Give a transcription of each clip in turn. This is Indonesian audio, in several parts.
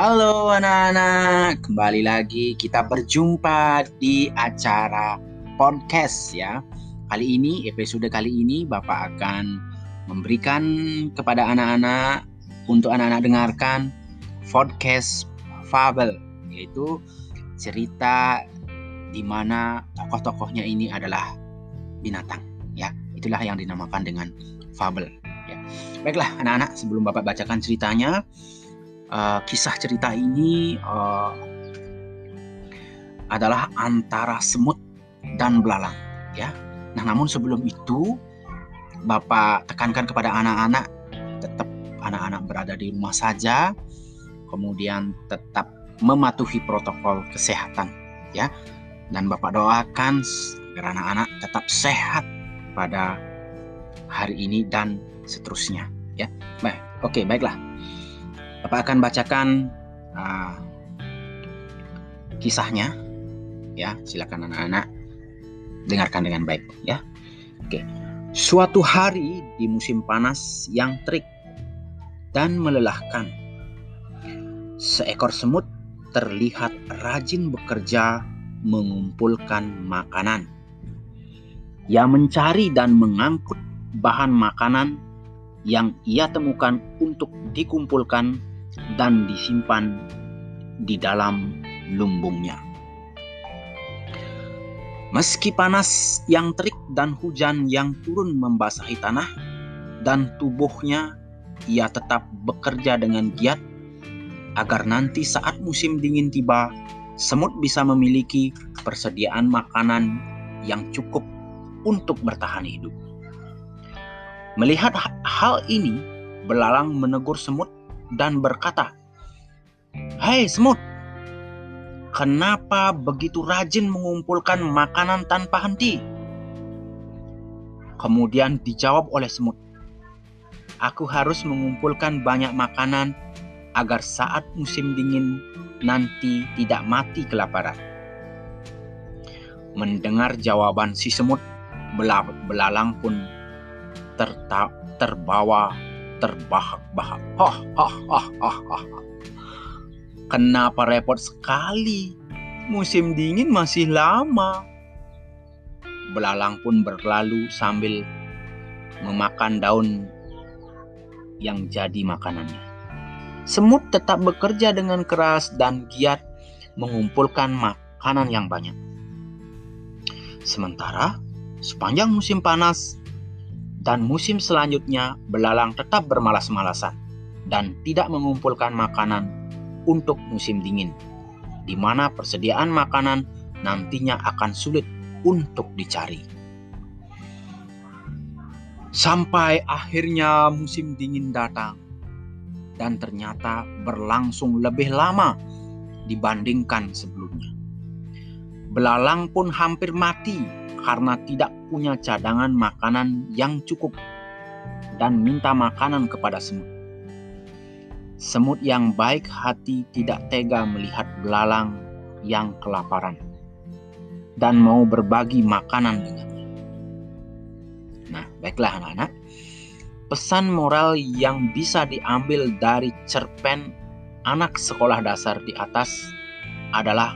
Halo anak-anak, kembali lagi kita berjumpa di acara podcast ya. Kali ini, episode kali ini Bapak akan memberikan kepada anak-anak untuk anak-anak dengarkan podcast fabel yaitu cerita di mana tokoh-tokohnya ini adalah binatang ya. Itulah yang dinamakan dengan fabel ya. Baiklah anak-anak, sebelum Bapak bacakan ceritanya, uh, kisah cerita ini uh, adalah antara semut dan belalang ya. Nah, namun sebelum itu Bapak tekankan kepada anak-anak tetap anak-anak berada di rumah saja, kemudian tetap mematuhi protokol kesehatan ya. Dan Bapak doakan agar anak-anak tetap sehat pada hari ini dan seterusnya ya. Baik, oke baiklah. Bapak akan bacakan uh, kisahnya. Ya, silakan anak-anak dengarkan dengan baik ya. Oke. Suatu hari di musim panas yang terik dan melelahkan, seekor semut terlihat rajin bekerja mengumpulkan makanan. Ia mencari dan mengangkut bahan makanan yang ia temukan untuk dikumpulkan dan disimpan di dalam lumbungnya. Meski panas yang terik dan hujan yang turun membasahi tanah dan tubuhnya, ia tetap bekerja dengan giat agar nanti saat musim dingin tiba, semut bisa memiliki persediaan makanan yang cukup untuk bertahan hidup. Melihat hal ini, belalang menegur semut dan berkata, "Hei semut, kenapa begitu rajin mengumpulkan makanan tanpa henti?" Kemudian dijawab oleh semut, "Aku harus mengumpulkan banyak makanan agar saat musim dingin nanti tidak mati kelaparan." Mendengar jawaban si semut, belalang pun terbawa terbahak-bahak. Hah, hah, hah, hah, hah. Kenapa repot sekali? Musim dingin masih lama. Belalang pun berlalu sambil memakan daun yang jadi makanannya. Semut tetap bekerja dengan keras dan giat mengumpulkan makanan yang banyak. Sementara sepanjang musim panas, dan musim selanjutnya belalang tetap bermalas-malasan dan tidak mengumpulkan makanan untuk musim dingin, di mana persediaan makanan nantinya akan sulit untuk dicari. Sampai akhirnya musim dingin datang, dan ternyata berlangsung lebih lama dibandingkan sebelumnya. Belalang pun hampir mati karena tidak punya cadangan makanan yang cukup dan minta makanan kepada semut. Semut yang baik hati tidak tega melihat belalang yang kelaparan dan mau berbagi makanan dengannya. Nah, baiklah anak-anak. Pesan moral yang bisa diambil dari cerpen anak sekolah dasar di atas adalah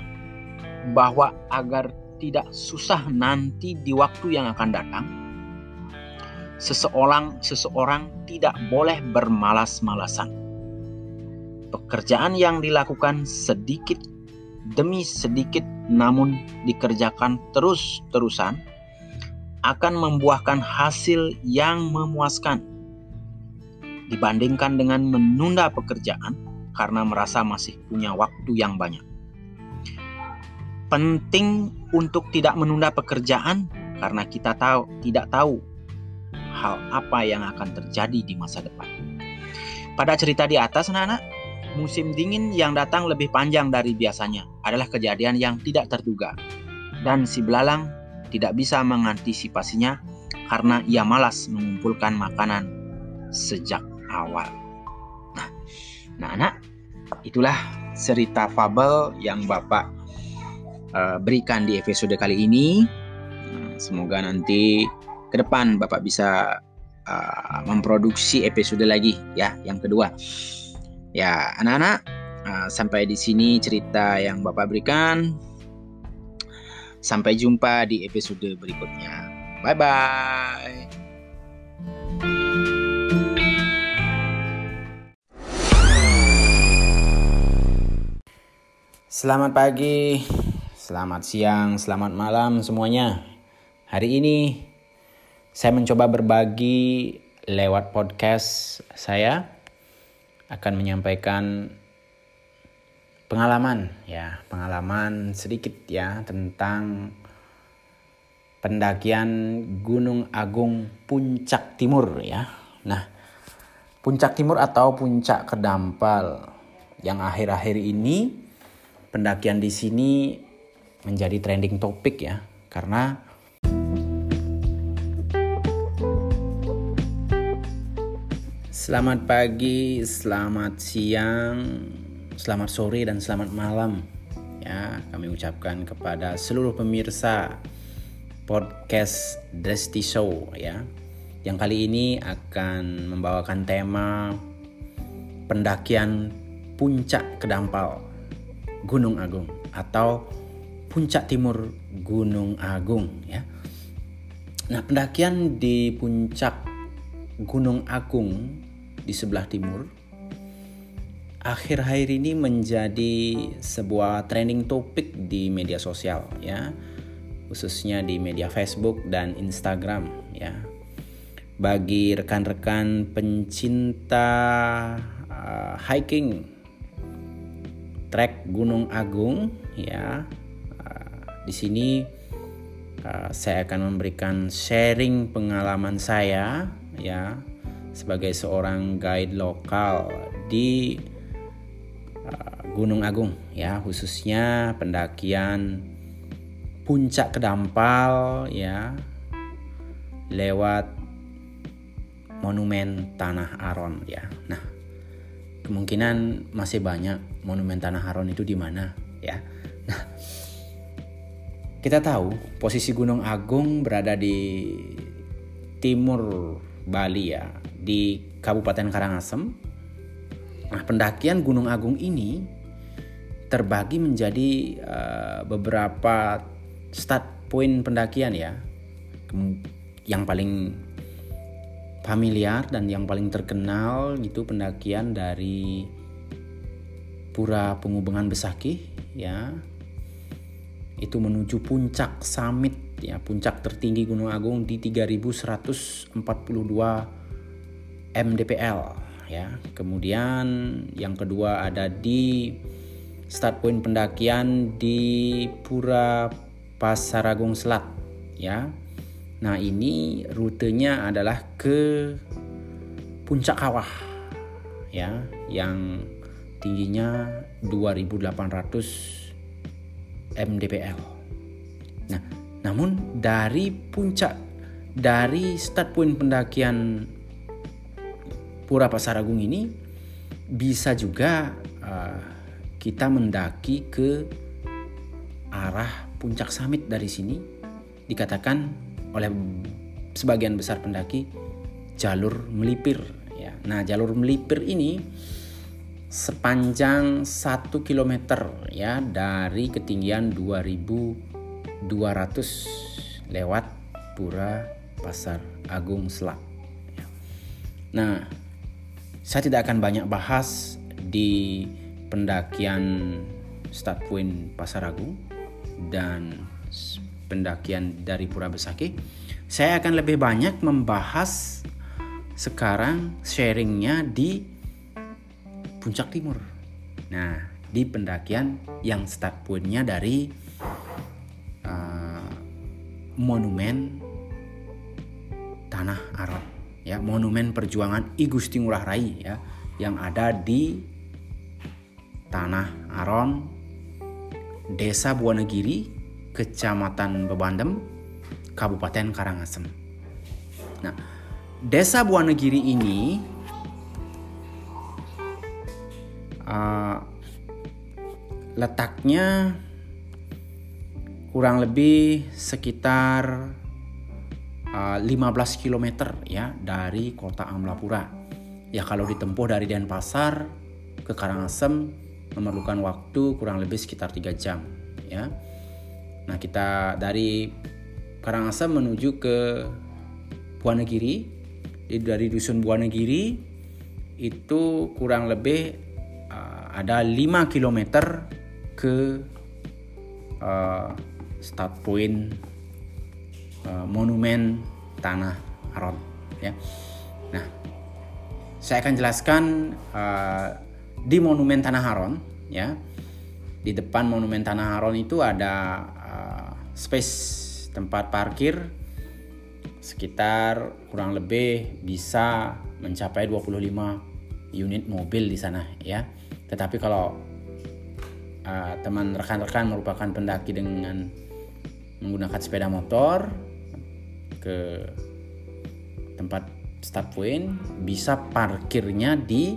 bahwa agar tidak susah nanti di waktu yang akan datang. Seseorang seseorang tidak boleh bermalas-malasan. Pekerjaan yang dilakukan sedikit demi sedikit namun dikerjakan terus-terusan akan membuahkan hasil yang memuaskan dibandingkan dengan menunda pekerjaan karena merasa masih punya waktu yang banyak penting untuk tidak menunda pekerjaan karena kita tahu tidak tahu hal apa yang akan terjadi di masa depan. Pada cerita di atas, anak-anak, musim dingin yang datang lebih panjang dari biasanya adalah kejadian yang tidak terduga. Dan si belalang tidak bisa mengantisipasinya karena ia malas mengumpulkan makanan sejak awal. Nah, nah anak, itulah cerita fabel yang Bapak uh, berikan di episode kali ini. Nah, semoga nanti ke depan Bapak bisa uh, memproduksi episode lagi ya, yang kedua. Ya, anak-anak, Uh, sampai di sini cerita yang Bapak berikan. Sampai jumpa di episode berikutnya. Bye bye. Selamat pagi, selamat siang, selamat malam semuanya. Hari ini saya mencoba berbagi lewat podcast saya akan menyampaikan pengalaman ya, pengalaman sedikit ya tentang pendakian Gunung Agung Puncak Timur ya. Nah, Puncak Timur atau Puncak Kedampal yang akhir-akhir ini pendakian di sini menjadi trending topik ya karena Selamat pagi, selamat siang, selamat sore dan selamat malam. Ya, kami ucapkan kepada seluruh pemirsa podcast Desti Show ya. Yang kali ini akan membawakan tema pendakian puncak Kedampal Gunung Agung atau puncak timur Gunung Agung ya. Nah, pendakian di puncak Gunung Agung di sebelah timur akhir-akhir ini menjadi sebuah trending topik di media sosial ya khususnya di media Facebook dan Instagram ya bagi rekan-rekan pencinta uh, hiking trek Gunung Agung ya di sini uh, saya akan memberikan sharing pengalaman saya ya sebagai seorang guide lokal di uh, Gunung Agung ya khususnya pendakian puncak Kedampal ya lewat monumen Tanah Aron ya. Nah, kemungkinan masih banyak monumen Tanah Aron itu di mana ya. Nah, kita tahu posisi Gunung Agung berada di timur Bali ya di Kabupaten Karangasem. Nah, pendakian Gunung Agung ini terbagi menjadi uh, beberapa start point pendakian ya. Yang paling familiar dan yang paling terkenal itu pendakian dari Pura Pengubengan Besaki ya. Itu menuju puncak summit ya, puncak tertinggi Gunung Agung di 3142 MDPL ya. Kemudian yang kedua ada di start point pendakian di Pura Pasaragung Selat ya. Nah, ini rutenya adalah ke Puncak Kawah ya yang tingginya 2800 mdpl. Nah, namun dari puncak dari start point pendakian Pura Pasaragung ini bisa juga uh, kita mendaki ke arah puncak summit dari sini dikatakan oleh sebagian besar pendaki jalur melipir ya. Nah, jalur melipir ini sepanjang 1 km ya dari ketinggian 2200 lewat Pura Pasar Agung Selak. Ya. Nah, saya tidak akan banyak bahas di pendakian start point Pasar Agung dan pendakian dari Pura Besaki. Saya akan lebih banyak membahas sekarang sharingnya di Puncak Timur. Nah, di pendakian yang start pointnya dari uh, monumen Tanah Arab ya monumen perjuangan I Gusti Ngurah Rai ya yang ada di Tanah Aron Desa Buanegiri Kecamatan Bebandem Kabupaten Karangasem. Nah, Desa Buanegiri ini uh, letaknya kurang lebih sekitar 15 eh, km ya dari kota Amlapura. Ya kalau ditempuh dari Denpasar ke Karangasem memerlukan waktu kurang lebih sekitar 3 jam ya. Nah, kita dari Karangasem menuju ke Buanegiri dari dusun Buanegiri itu kurang lebih uh, ada 5 km ke uh, start point uh, monumen Tanah Aron ya. Nah, saya akan jelaskan uh, di monumen Tanah Aron ya. Di depan monumen Tanah Aron itu ada uh, space tempat parkir sekitar kurang lebih bisa mencapai 25 unit mobil di sana ya. Tetapi kalau uh, teman rekan-rekan merupakan pendaki dengan menggunakan sepeda motor ke tempat start point bisa parkirnya di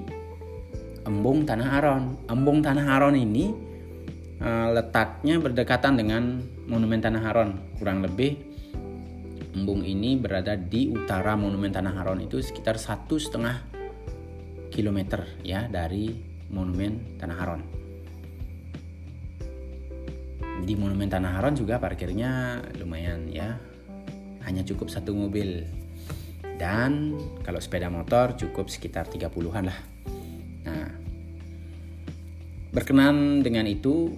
Embung Tanah Aron. Embung Tanah Aron ini uh, letaknya berdekatan dengan Monumen Tanah Aron kurang lebih embung ini berada di utara Monumen Tanah Aron itu sekitar satu setengah kilometer ya dari Monumen Tanah Aron. Di Monumen Tanah Aron juga parkirnya lumayan ya, hanya cukup satu mobil. Dan kalau sepeda motor cukup sekitar 30-an lah. Nah, berkenan dengan itu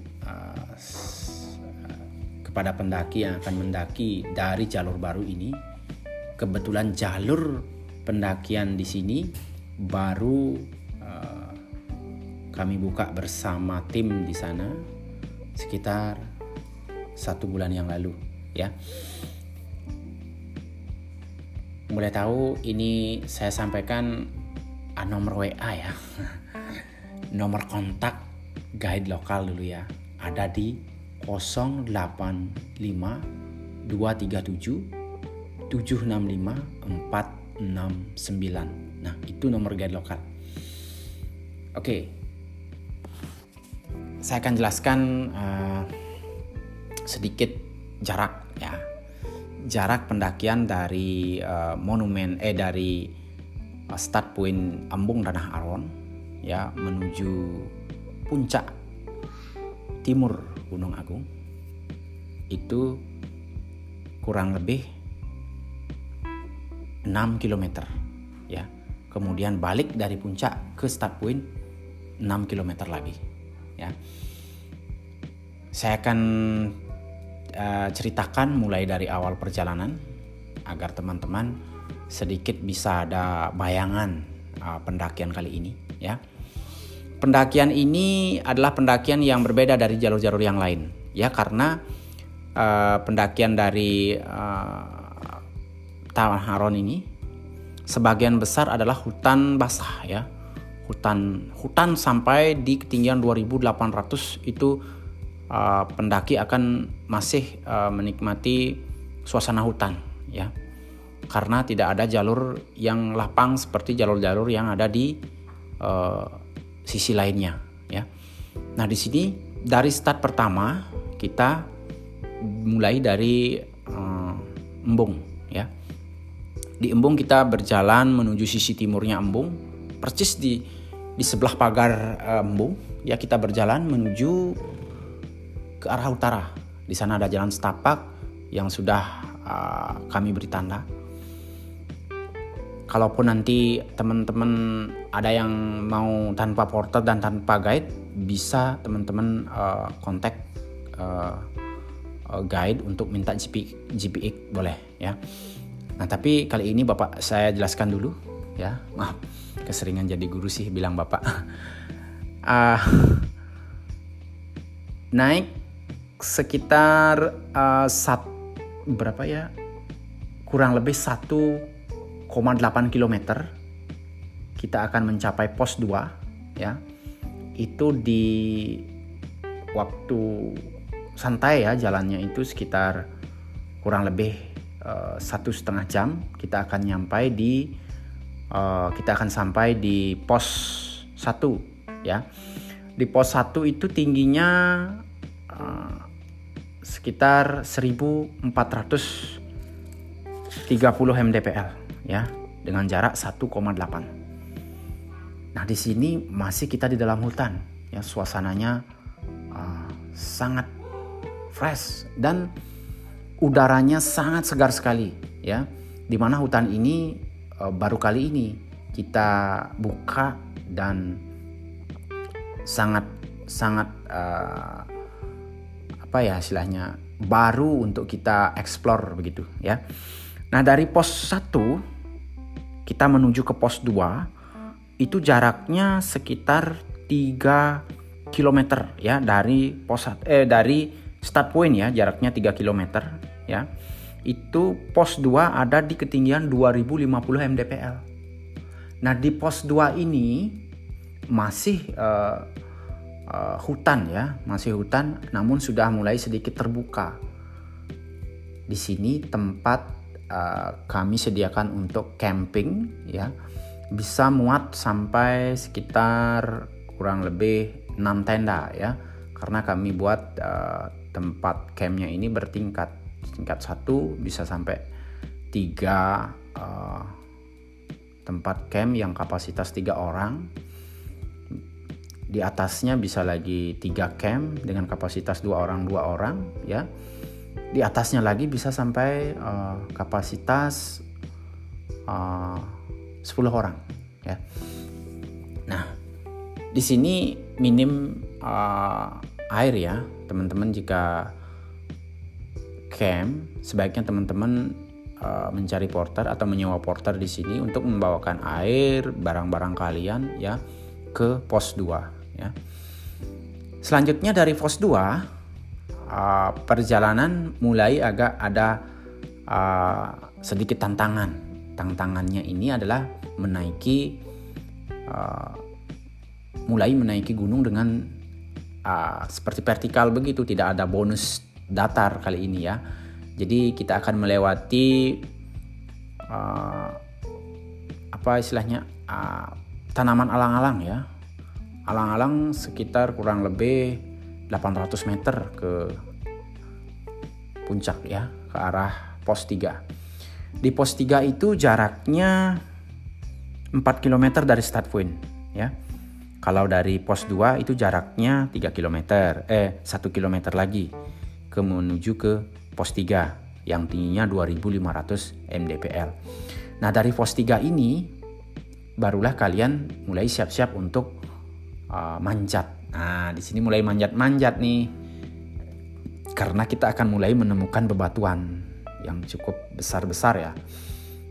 kepada pendaki yang akan mendaki dari jalur baru ini. Kebetulan jalur pendakian di sini baru kami buka bersama tim di sana sekitar satu bulan yang lalu, ya. Mulai tahu ini saya sampaikan uh, nomor WA ya, nomor kontak guide lokal dulu ya, ada di 085 237 765 469. Nah, itu nomor guide lokal. Oke. Saya akan jelaskan uh, sedikit jarak ya. Jarak pendakian dari uh, monumen eh dari uh, start point Ambung Tanah Aron ya menuju puncak timur Gunung Agung itu kurang lebih 6 km ya. Kemudian balik dari puncak ke start point 6 km lagi ya. Saya akan uh, ceritakan mulai dari awal perjalanan agar teman-teman sedikit bisa ada bayangan uh, pendakian kali ini ya pendakian ini adalah pendakian yang berbeda dari jalur-jalur yang lain ya karena uh, pendakian dari uh, Taman Haron ini sebagian besar adalah hutan basah ya hutan hutan sampai di ketinggian 2800 itu uh, pendaki akan masih uh, menikmati suasana hutan ya karena tidak ada jalur yang lapang seperti jalur-jalur yang ada di uh, sisi lainnya ya. Nah, di sini dari start pertama kita mulai dari uh, Embung ya. Di Embung kita berjalan menuju sisi timurnya Embung, persis di di sebelah pagar Embung ya kita berjalan menuju ke arah utara. Di sana ada jalan setapak yang sudah uh, kami beri tanda kalaupun nanti teman-teman ada yang mau tanpa porter dan tanpa guide bisa teman-teman uh, kontak uh, guide untuk minta GP, GPX boleh ya. Nah tapi kali ini bapak saya jelaskan dulu ya. Maaf keseringan jadi guru sih bilang bapak. Uh, naik sekitar uh, sat berapa ya? Kurang lebih satu 1,8 km kita akan mencapai pos 2 ya. Itu di waktu santai ya jalannya itu sekitar kurang lebih uh, satu setengah jam kita akan nyampai di uh, kita akan sampai di pos 1 ya. Di pos 1 itu tingginya uh, sekitar 1430 mdpl ya. Dengan jarak 1,8. Nah, di sini masih kita di dalam hutan ya. Suasananya uh, sangat fresh dan udaranya sangat segar sekali ya. Di mana hutan ini baru kali ini kita buka dan sangat sangat uh, apa ya istilahnya baru untuk kita explore begitu ya. Nah, dari pos 1 kita menuju ke pos 2 itu jaraknya sekitar 3 km ya dari pos eh dari start point ya jaraknya 3 km ya. Itu pos 2 ada di ketinggian 2050 mdpl. Nah, di pos 2 ini masih uh, uh, hutan ya, masih hutan namun sudah mulai sedikit terbuka. Di sini tempat uh, kami sediakan untuk camping ya. Bisa muat sampai sekitar kurang lebih 6 tenda ya. Karena kami buat uh, tempat campnya ini bertingkat. Tingkat satu bisa sampai tiga uh, tempat camp yang kapasitas tiga orang. Di atasnya bisa lagi tiga camp dengan kapasitas dua orang dua orang ya. Di atasnya lagi bisa sampai uh, kapasitas uh, 10 orang ya. Nah di sini minim uh, air ya teman-teman jika camp sebaiknya teman-teman uh, mencari porter atau menyewa porter di sini untuk membawakan air barang-barang kalian ya ke pos 2 ya. Selanjutnya dari pos 2 uh, perjalanan mulai agak ada uh, sedikit tantangan. Tantangannya ini adalah menaiki uh, mulai menaiki gunung dengan uh, seperti vertikal begitu, tidak ada bonus datar kali ini ya. Jadi kita akan melewati uh, apa istilahnya uh, tanaman alang-alang ya. Alang-alang sekitar kurang lebih 800 meter ke puncak ya ke arah pos 3 di pos 3 itu jaraknya 4 km dari start point ya. Kalau dari pos 2 itu jaraknya 3 km eh 1 km lagi ke menuju ke pos 3 yang tingginya 2500 mdpl nah dari pos 3 ini barulah kalian mulai siap-siap untuk uh, manjat. Nah, di sini mulai manjat-manjat nih. Karena kita akan mulai menemukan bebatuan yang cukup besar-besar ya.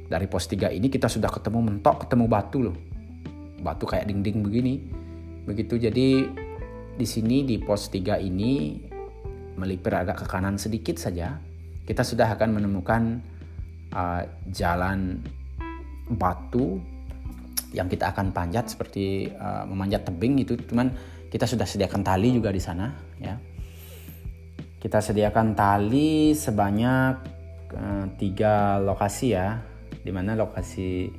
Dari pos 3 ini kita sudah ketemu mentok, ketemu batu loh. Batu kayak dinding begini. Begitu jadi di sini di pos 3 ini melipir agak ke kanan sedikit saja, kita sudah akan menemukan uh, jalan batu yang kita akan panjat seperti uh, memanjat tebing itu. Cuman kita sudah sediakan tali juga di sana ya. Kita sediakan tali sebanyak uh, tiga lokasi ya. Di mana lokasi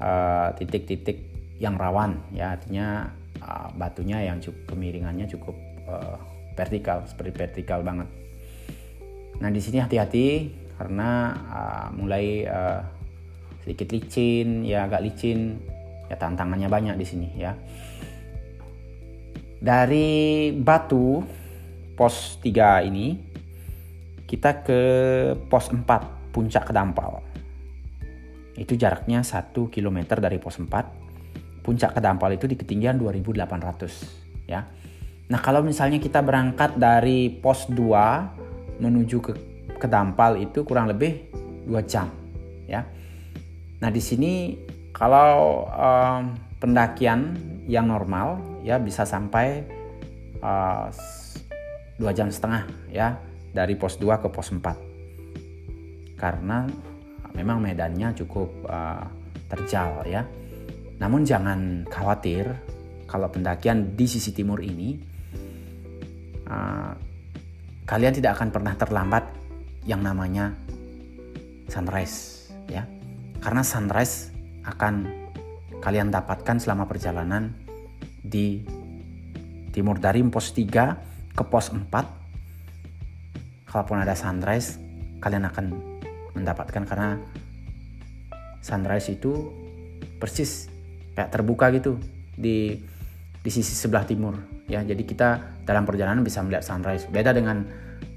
eh, titik-titik uh, yang rawan ya. Artinya uh, batunya yang cukup kemiringannya cukup uh, vertikal seperti vertikal banget. Nah di sini hati-hati karena uh, mulai uh, sedikit licin ya agak licin ya tantangannya banyak di sini ya. Dari batu pos 3 ini kita ke pos 4 puncak kedampal. Itu jaraknya 1 km dari pos 4 puncak kedampal itu di ketinggian 2800 ya nah kalau misalnya kita berangkat dari pos 2 menuju ke kedampal itu kurang lebih 2 jam ya Nah di sini kalau um, pendakian yang normal ya bisa sampai uh, dua jam setengah ya dari pos 2 ke pos 4 karena memang medannya cukup uh, terjal ya. Namun jangan khawatir kalau pendakian di sisi timur ini uh, kalian tidak akan pernah terlambat yang namanya sunrise ya karena sunrise akan kalian dapatkan selama perjalanan di timur dari pos 3 ke pos 4. Kalaupun ada sunrise, kalian akan mendapatkan karena sunrise itu persis kayak terbuka gitu di di sisi sebelah timur ya. Jadi kita dalam perjalanan bisa melihat sunrise. Beda dengan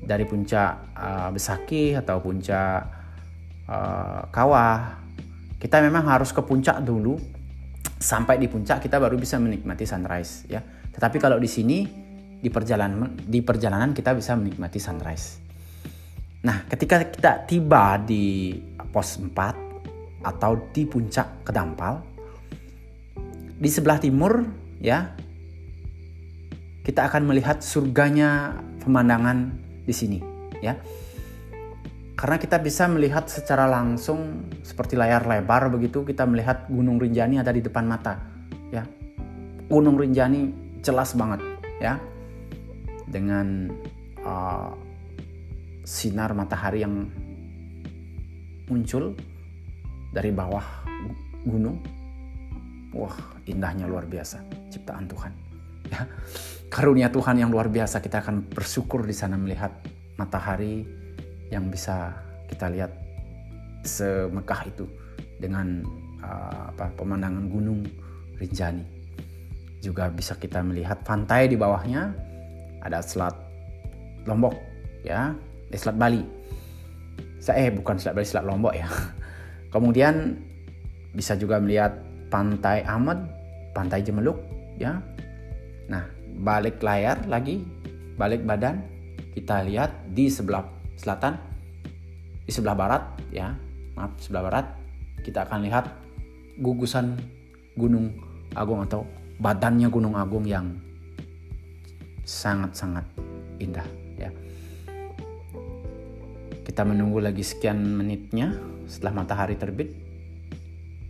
dari puncak uh, Besaki atau puncak uh, Kawah. Kita memang harus ke puncak dulu. Sampai di puncak kita baru bisa menikmati sunrise ya. Tetapi kalau di sini di perjalanan di perjalanan kita bisa menikmati sunrise. Nah, ketika kita tiba di pos 4 atau di puncak Kedampal, di sebelah timur ya. Kita akan melihat surganya pemandangan di sini ya. Karena kita bisa melihat secara langsung seperti layar lebar begitu kita melihat Gunung Rinjani ada di depan mata ya. Gunung Rinjani jelas banget ya. Dengan uh, sinar matahari yang muncul dari bawah gunung. Wah indahnya luar biasa ciptaan Tuhan. Ya karunia Tuhan yang luar biasa kita akan bersyukur di sana melihat matahari yang bisa kita lihat semekah itu dengan uh, apa pemandangan gunung Rinjani. Juga bisa kita melihat pantai di bawahnya ada selat Lombok ya eh, selat Bali. Saya eh bukan selat Bali selat Lombok ya. Kemudian bisa juga melihat Pantai Ahmad, Pantai Jemeluk, ya. Nah, balik layar lagi, balik badan, kita lihat di sebelah selatan, di sebelah barat, ya. Maaf, sebelah barat, kita akan lihat gugusan Gunung Agung atau badannya Gunung Agung yang sangat-sangat indah, ya. Kita menunggu lagi sekian menitnya setelah matahari terbit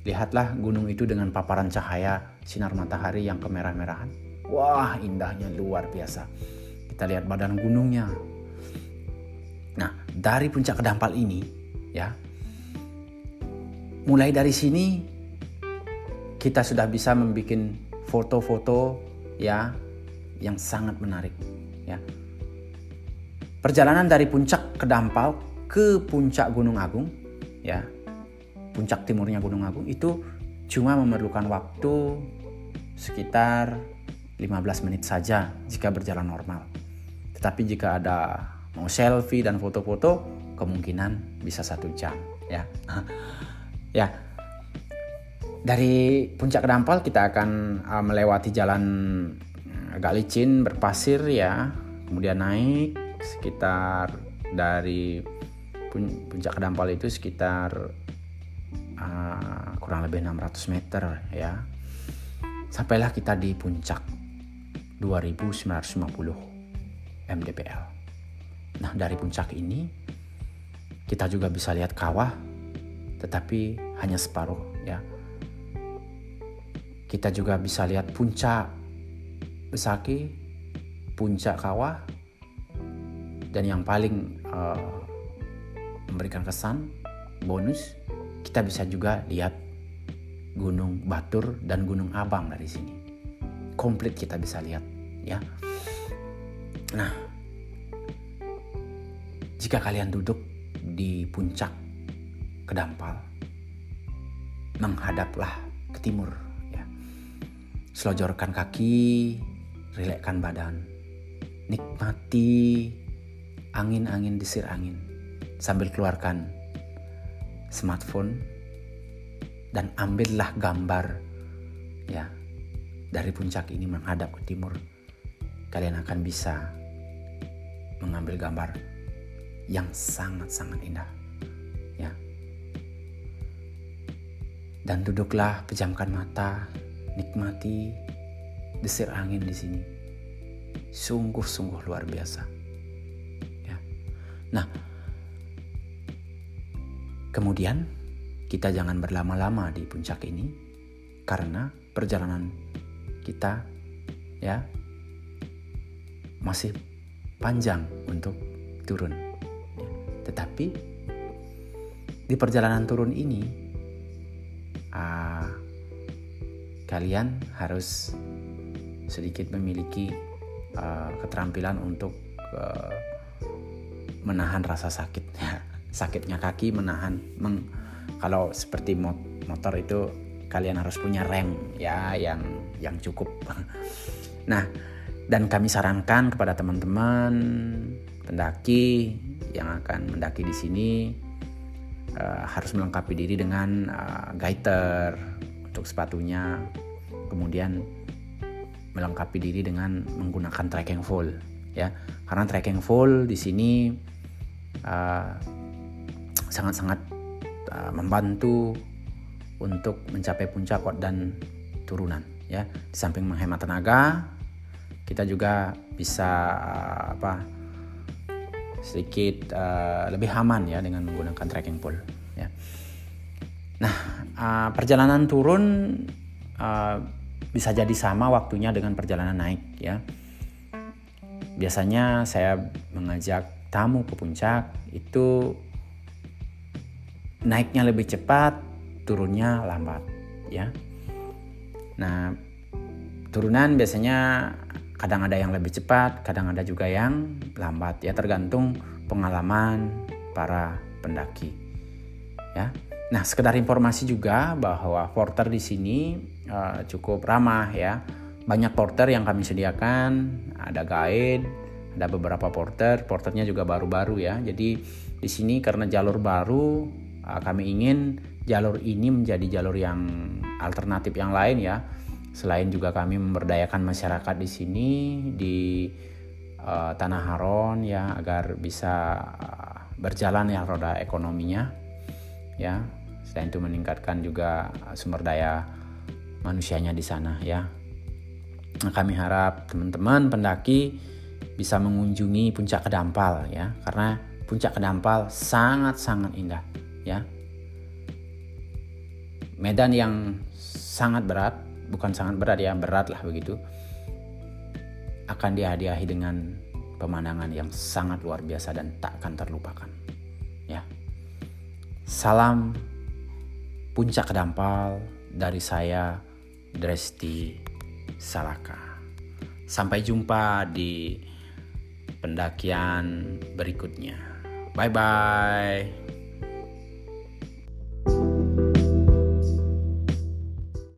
Lihatlah gunung itu dengan paparan cahaya sinar matahari yang kemerah-merahan. Wah, indahnya luar biasa. Kita lihat badan gunungnya. Nah, dari puncak kedampal ini, ya, mulai dari sini kita sudah bisa membuat foto-foto ya yang sangat menarik, ya. Perjalanan dari puncak kedampal ke puncak Gunung Agung, ya, puncak timurnya Gunung Agung itu cuma memerlukan waktu sekitar 15 menit saja jika berjalan normal. Tetapi jika ada mau selfie dan foto-foto, kemungkinan bisa satu jam ya. ya. Dari puncak Kedampal kita akan uh, melewati jalan agak licin berpasir ya, kemudian naik sekitar dari puncak Kedampal itu sekitar uh, kurang lebih 600 meter ya. Sampailah kita di puncak 2950 mdpl nah dari puncak ini kita juga bisa lihat kawah tetapi hanya separuh ya. Kita juga bisa lihat puncak Besaki puncak kawah dan yang paling uh, memberikan kesan bonus kita bisa juga lihat Gunung Batur dan Gunung Abang dari sini. Komplit kita bisa lihat, ya. Nah, jika kalian duduk di puncak Kedampal, menghadaplah ke timur, ya. Selojorkan kaki, rilekkan badan, nikmati angin-angin desir angin sambil keluarkan smartphone dan ambillah gambar ya dari puncak ini menghadap ke timur. Kalian akan bisa mengambil gambar yang sangat-sangat indah ya. Dan duduklah pejamkan mata nikmati desir angin di sini. Sungguh-sungguh luar biasa ya. Nah Kemudian, kita jangan berlama-lama di puncak ini karena perjalanan kita ya masih panjang untuk turun. Tetapi di perjalanan turun ini uh, kalian harus sedikit memiliki uh, keterampilan untuk uh, menahan rasa sakit sakitnya kaki menahan meng, kalau seperti motor itu kalian harus punya rem ya yang yang cukup. Nah, dan kami sarankan kepada teman-teman pendaki yang akan mendaki di sini uh, harus melengkapi diri dengan uh, gaiter untuk sepatunya, kemudian melengkapi diri dengan menggunakan trekking full ya, karena trekking full di sini uh, sangat-sangat uh, membantu untuk mencapai puncak dan turunan ya. Di samping menghemat tenaga kita juga bisa uh, apa sedikit uh, lebih aman ya dengan menggunakan trekking pole ya. Nah uh, perjalanan turun uh, bisa jadi sama waktunya dengan perjalanan naik ya. Biasanya saya mengajak tamu ke puncak itu naiknya lebih cepat turunnya lambat ya. Nah, turunan biasanya kadang ada yang lebih cepat, kadang ada juga yang lambat ya tergantung pengalaman para pendaki. Ya. Nah, sekedar informasi juga bahwa porter di sini uh, cukup ramah ya. Banyak porter yang kami sediakan, ada guide, ada beberapa porter, porternya juga baru-baru ya. Jadi di sini karena jalur baru, kami ingin jalur ini menjadi jalur yang alternatif yang lain ya. Selain juga kami memberdayakan masyarakat di sini di uh, Tanah Haron ya agar bisa uh, berjalan ya roda ekonominya ya. Selain itu meningkatkan juga sumber daya manusianya di sana ya. Nah, kami harap teman-teman pendaki bisa mengunjungi Puncak Kedampal ya karena Puncak Kedampal sangat-sangat indah ya medan yang sangat berat, bukan sangat berat ya, berat lah begitu, akan dihadiahi dengan pemandangan yang sangat luar biasa dan tak akan terlupakan. Ya. Salam puncak kedampal dari saya Dresti Salaka. Sampai jumpa di pendakian berikutnya. Bye bye.